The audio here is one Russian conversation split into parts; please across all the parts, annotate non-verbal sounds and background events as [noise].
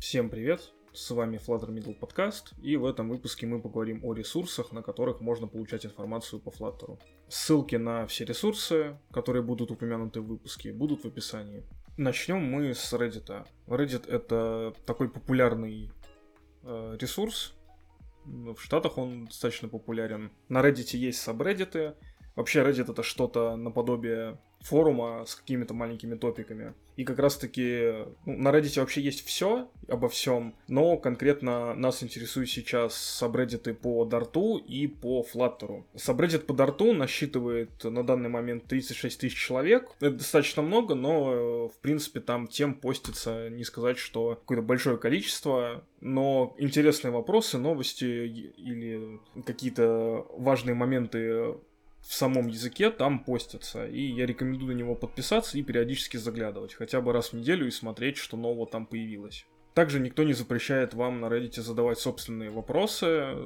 Всем привет! С вами Flutter Middle Podcast, и в этом выпуске мы поговорим о ресурсах, на которых можно получать информацию по Flutter. Ссылки на все ресурсы, которые будут упомянуты в выпуске, будут в описании. Начнем мы с Reddit. Reddit это такой популярный э, ресурс. В Штатах он достаточно популярен. На Reddit есть сабреддиты. Вообще Reddit это что-то наподобие форума с какими-то маленькими топиками. И как раз-таки ну, на Reddit вообще есть все обо всем, но конкретно нас интересуют сейчас сабреддиты по Дарту и по Флаттеру. Сабреддит по Дарту насчитывает на данный момент 36 тысяч человек. Это достаточно много, но в принципе там тем постится не сказать, что какое-то большое количество, но интересные вопросы, новости или какие-то важные моменты в самом языке там постятся. И я рекомендую на него подписаться и периодически заглядывать, хотя бы раз в неделю и смотреть, что нового там появилось. Также никто не запрещает вам на Reddit задавать собственные вопросы,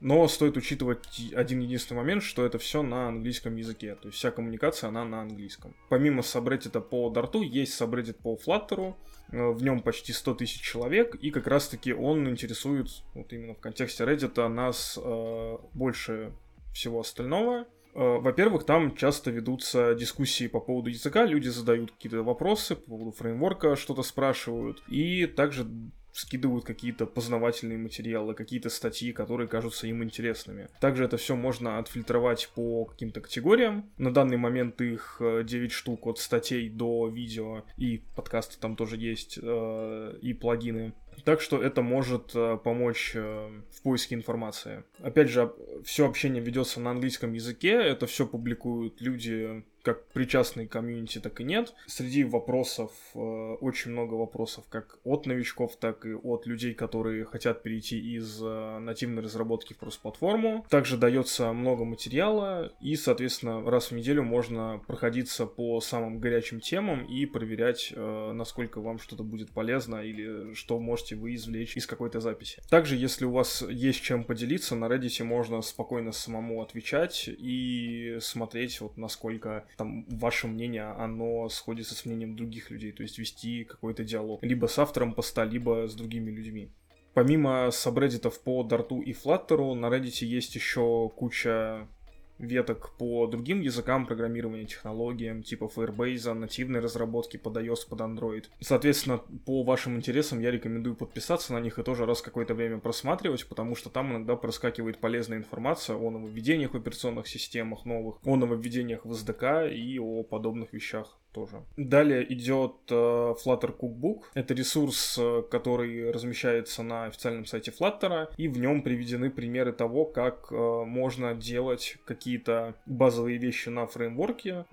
но стоит учитывать один единственный момент, что это все на английском языке. То есть вся коммуникация, она на английском. Помимо сабреддита по Дарту, есть сабреддит по Flutter. Э, в нем почти 100 тысяч человек. И как раз-таки он интересует, вот именно в контексте Reddit, нас э, больше всего остального. Э, во-первых, там часто ведутся дискуссии по поводу языка, люди задают какие-то вопросы по поводу фреймворка, что-то спрашивают, и также скидывают какие-то познавательные материалы, какие-то статьи, которые кажутся им интересными. Также это все можно отфильтровать по каким-то категориям. На данный момент их 9 э, штук от статей до видео, и подкасты там тоже есть, э, и плагины. Так что это может э, помочь в поиске информации. Опять же, все общение ведется на английском языке, это все публикуют люди как причастные к комьюнити, так и нет. Среди вопросов э, очень много вопросов как от новичков, так и от людей, которые хотят перейти из э, нативной разработки в кросс-платформу. Также дается много материала, и, соответственно, раз в неделю можно проходиться по самым горячим темам и проверять, э, насколько вам что-то будет полезно или что можете вы извлечь из какой-то записи. Также, если у вас есть чем поделиться, на Reddit можно спокойно самому отвечать и смотреть, вот насколько там ваше мнение, оно сходится с мнением других людей, то есть вести какой-то диалог либо с автором поста, либо с другими людьми. Помимо сабреддитов по Дарту и Флаттеру, на Reddit есть еще куча веток по другим языкам программирования, технологиям, типа Firebase, нативной разработки под iOS, под Android. Соответственно, по вашим интересам я рекомендую подписаться на них и тоже раз какое-то время просматривать, потому что там иногда проскакивает полезная информация о нововведениях в операционных системах новых, о нововведениях в SDK и о подобных вещах тоже. Далее идет э, Flutter Cookbook. Это ресурс, э, который размещается на официальном сайте Flutter, и в нем приведены примеры того, как э, можно делать какие-то базовые вещи на фреймворке,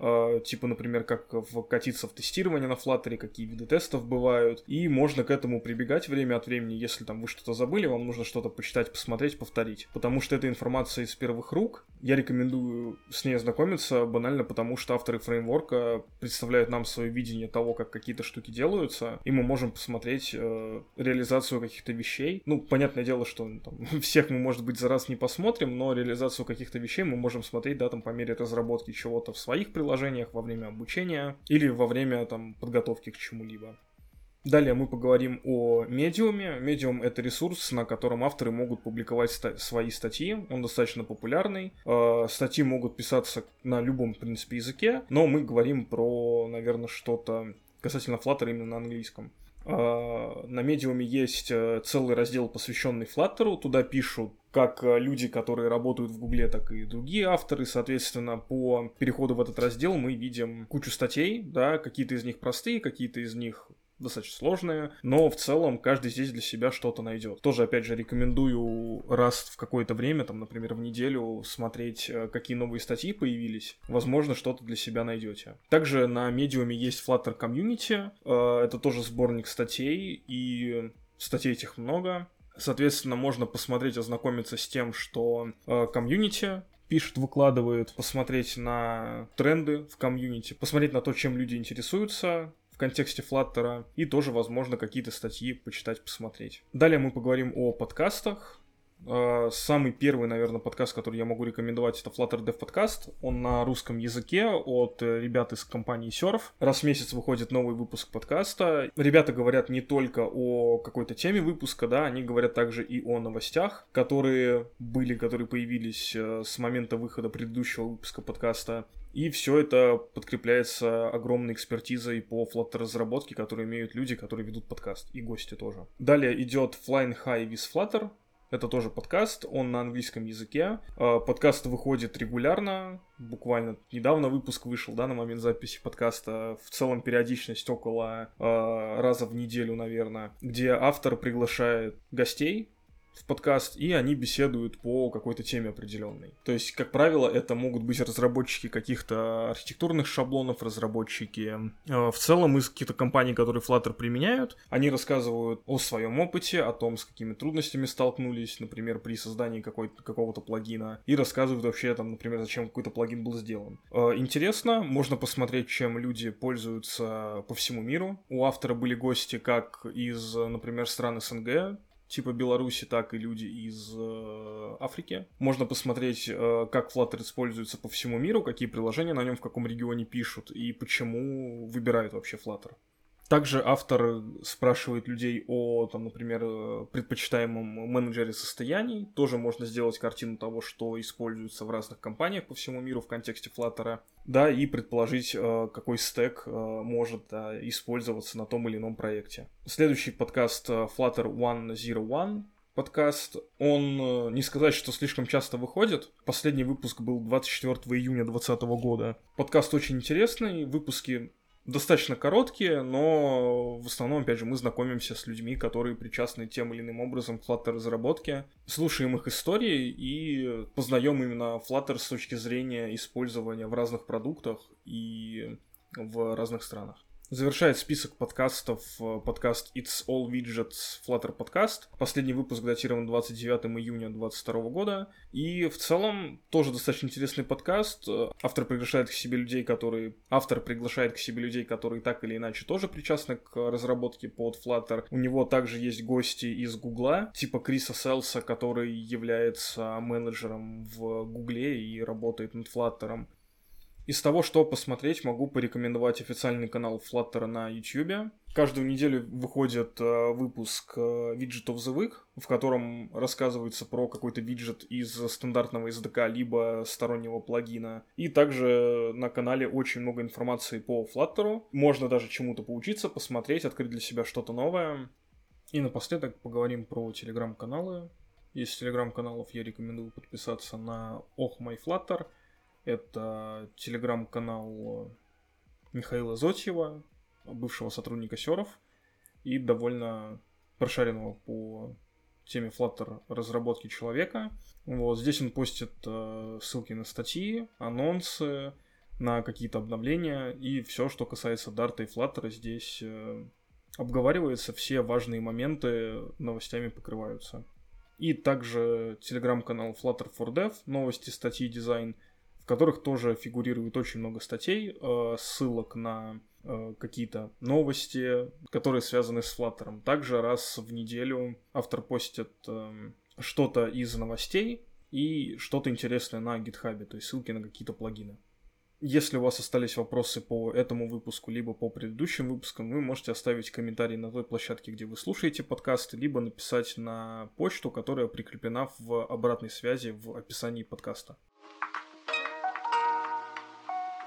типа, например, как вкатиться в тестирование на Flutter, какие виды тестов бывают, и можно к этому прибегать время от времени, если там вы что-то забыли, вам нужно что-то почитать, посмотреть, повторить. Потому что эта информация из первых рук, я рекомендую с ней ознакомиться банально потому, что авторы фреймворка представляют нам свое видение того, как какие-то штуки делаются, и мы можем посмотреть э, реализацию каких-то вещей. Ну, понятное дело, что ну, там, [laughs] всех мы, может быть, за раз не посмотрим, но реализацию каких-то вещей мы можем смотреть, да, там, по мере разработки чего-то в своих приложениях, во время обучения или во время, там, подготовки к чему-либо. Далее мы поговорим о медиуме. Медиум это ресурс, на котором авторы могут публиковать ста- свои статьи. Он достаточно популярный. Э, статьи могут писаться на любом, в принципе, языке, но мы говорим про, наверное, что-то касательно Flutter именно на английском. Uh, на медиуме есть uh, целый раздел, посвященный Flutter. Туда пишут как uh, люди, которые работают в Гугле, так и другие авторы. Соответственно, по переходу в этот раздел мы видим кучу статей, да, какие-то из них простые, какие-то из них достаточно сложные, но в целом каждый здесь для себя что-то найдет. Тоже, опять же, рекомендую раз в какое-то время, там, например, в неделю смотреть, э, какие новые статьи появились. Возможно, что-то для себя найдете. Также на медиуме есть Flutter Community. Э, это тоже сборник статей, и статей этих много. Соответственно, можно посмотреть, ознакомиться с тем, что э, комьюнити пишет, выкладывает, посмотреть на тренды в комьюнити, посмотреть на то, чем люди интересуются, в контексте Flutter, и тоже, возможно, какие-то статьи почитать, посмотреть. Далее мы поговорим о подкастах. Э, самый первый, наверное, подкаст, который я могу рекомендовать, это Flutter Dev подкаст. Он на русском языке от э, ребят из компании Surf. Раз в месяц выходит новый выпуск подкаста. Ребята говорят не только о какой-то теме выпуска, да, они говорят также и о новостях, которые были, которые появились э, с момента выхода предыдущего выпуска подкаста. И все это подкрепляется огромной экспертизой по Flutter разработке, которые имеют люди, которые ведут подкаст, и гости тоже. Далее идет Flying High with Flutter, это тоже подкаст, он на английском языке. А, подкаст выходит регулярно, буквально недавно выпуск вышел, да, на момент записи подкаста. В целом периодичность около э, раза в неделю, наверное, где автор приглашает гостей, в подкаст, и они беседуют по какой-то теме определенной. То есть, как правило, это могут быть разработчики каких-то архитектурных шаблонов, разработчики э, в целом из каких-то компаний, которые Flutter применяют. Они рассказывают о своем опыте, о том, с какими трудностями столкнулись, например, при создании какого-то плагина, и рассказывают вообще, там, например, зачем какой-то плагин был сделан. Э, интересно, можно посмотреть, чем люди пользуются по всему миру. У автора были гости как из, например, стран СНГ, типа Беларуси, так и люди из э, Африки. Можно посмотреть, э, как Flutter используется по всему миру, какие приложения на нем в каком регионе пишут и почему выбирают вообще Flutter. Также автор спрашивает людей о, там, например, предпочитаемом менеджере состояний. Тоже можно сделать картину того, что используется в разных компаниях по всему миру в контексте Flutter. Да, и предположить, э, какой стек э, может использоваться на том или ином проекте. Следующий подкаст э, Flutter 101 подкаст. Он, не сказать, что слишком часто выходит. Последний выпуск был 24 июня 2020 года. Подкаст очень интересный, выпуски достаточно короткие, но в основном, опять же, мы знакомимся с людьми, которые причастны тем или иным образом к Flutter разработке, слушаем их истории и познаем именно Flutter с точки зрения использования в разных продуктах и в разных странах. Завершает список подкастов э, подкаст It's All Widgets Flutter Podcast. Последний выпуск датирован 29 июня 2022 года. И в целом тоже достаточно интересный подкаст. Э, автор приглашает к себе людей, которые... Автор приглашает к себе людей, которые так или иначе тоже причастны к разработке под Flutter. У него также есть гости из Гугла, типа Криса Селса, который является менеджером в Гугле и работает над Flutter. Из того, что посмотреть, могу порекомендовать официальный канал Flutter на YouTube. Каждую неделю выходит э, выпуск Widget of the Week, в котором рассказывается про какой-то виджет из стандартного SDK, либо стороннего плагина. И также на канале очень много информации по Flutter. Можно даже чему-то поучиться, посмотреть, открыть для себя что-то новое. И напоследок поговорим про телеграм-каналы. Из телеграм-каналов я рекомендую подписаться на Oh My Flutter – это телеграм-канал Михаила Зотьева, бывшего сотрудника Серов и довольно прошаренного по теме Flutter разработки человека. Вот здесь он постит э, ссылки на статьи, анонсы, на какие-то обновления и все, что касается Дарта и Flutter, здесь э, обговаривается, все важные моменты новостями покрываются. И также телеграм-канал Flutter for Dev, новости, статьи, дизайн – в которых тоже фигурирует очень много статей, э, ссылок на э, какие-то новости, которые связаны с Flutter. Также раз в неделю автор постит э, что-то из новостей и что-то интересное на GitHub, то есть ссылки на какие-то плагины. Если у вас остались вопросы по этому выпуску, либо по предыдущим выпускам, вы можете оставить комментарий на той площадке, где вы слушаете подкасты, либо написать на почту, которая прикреплена в обратной связи в описании подкаста.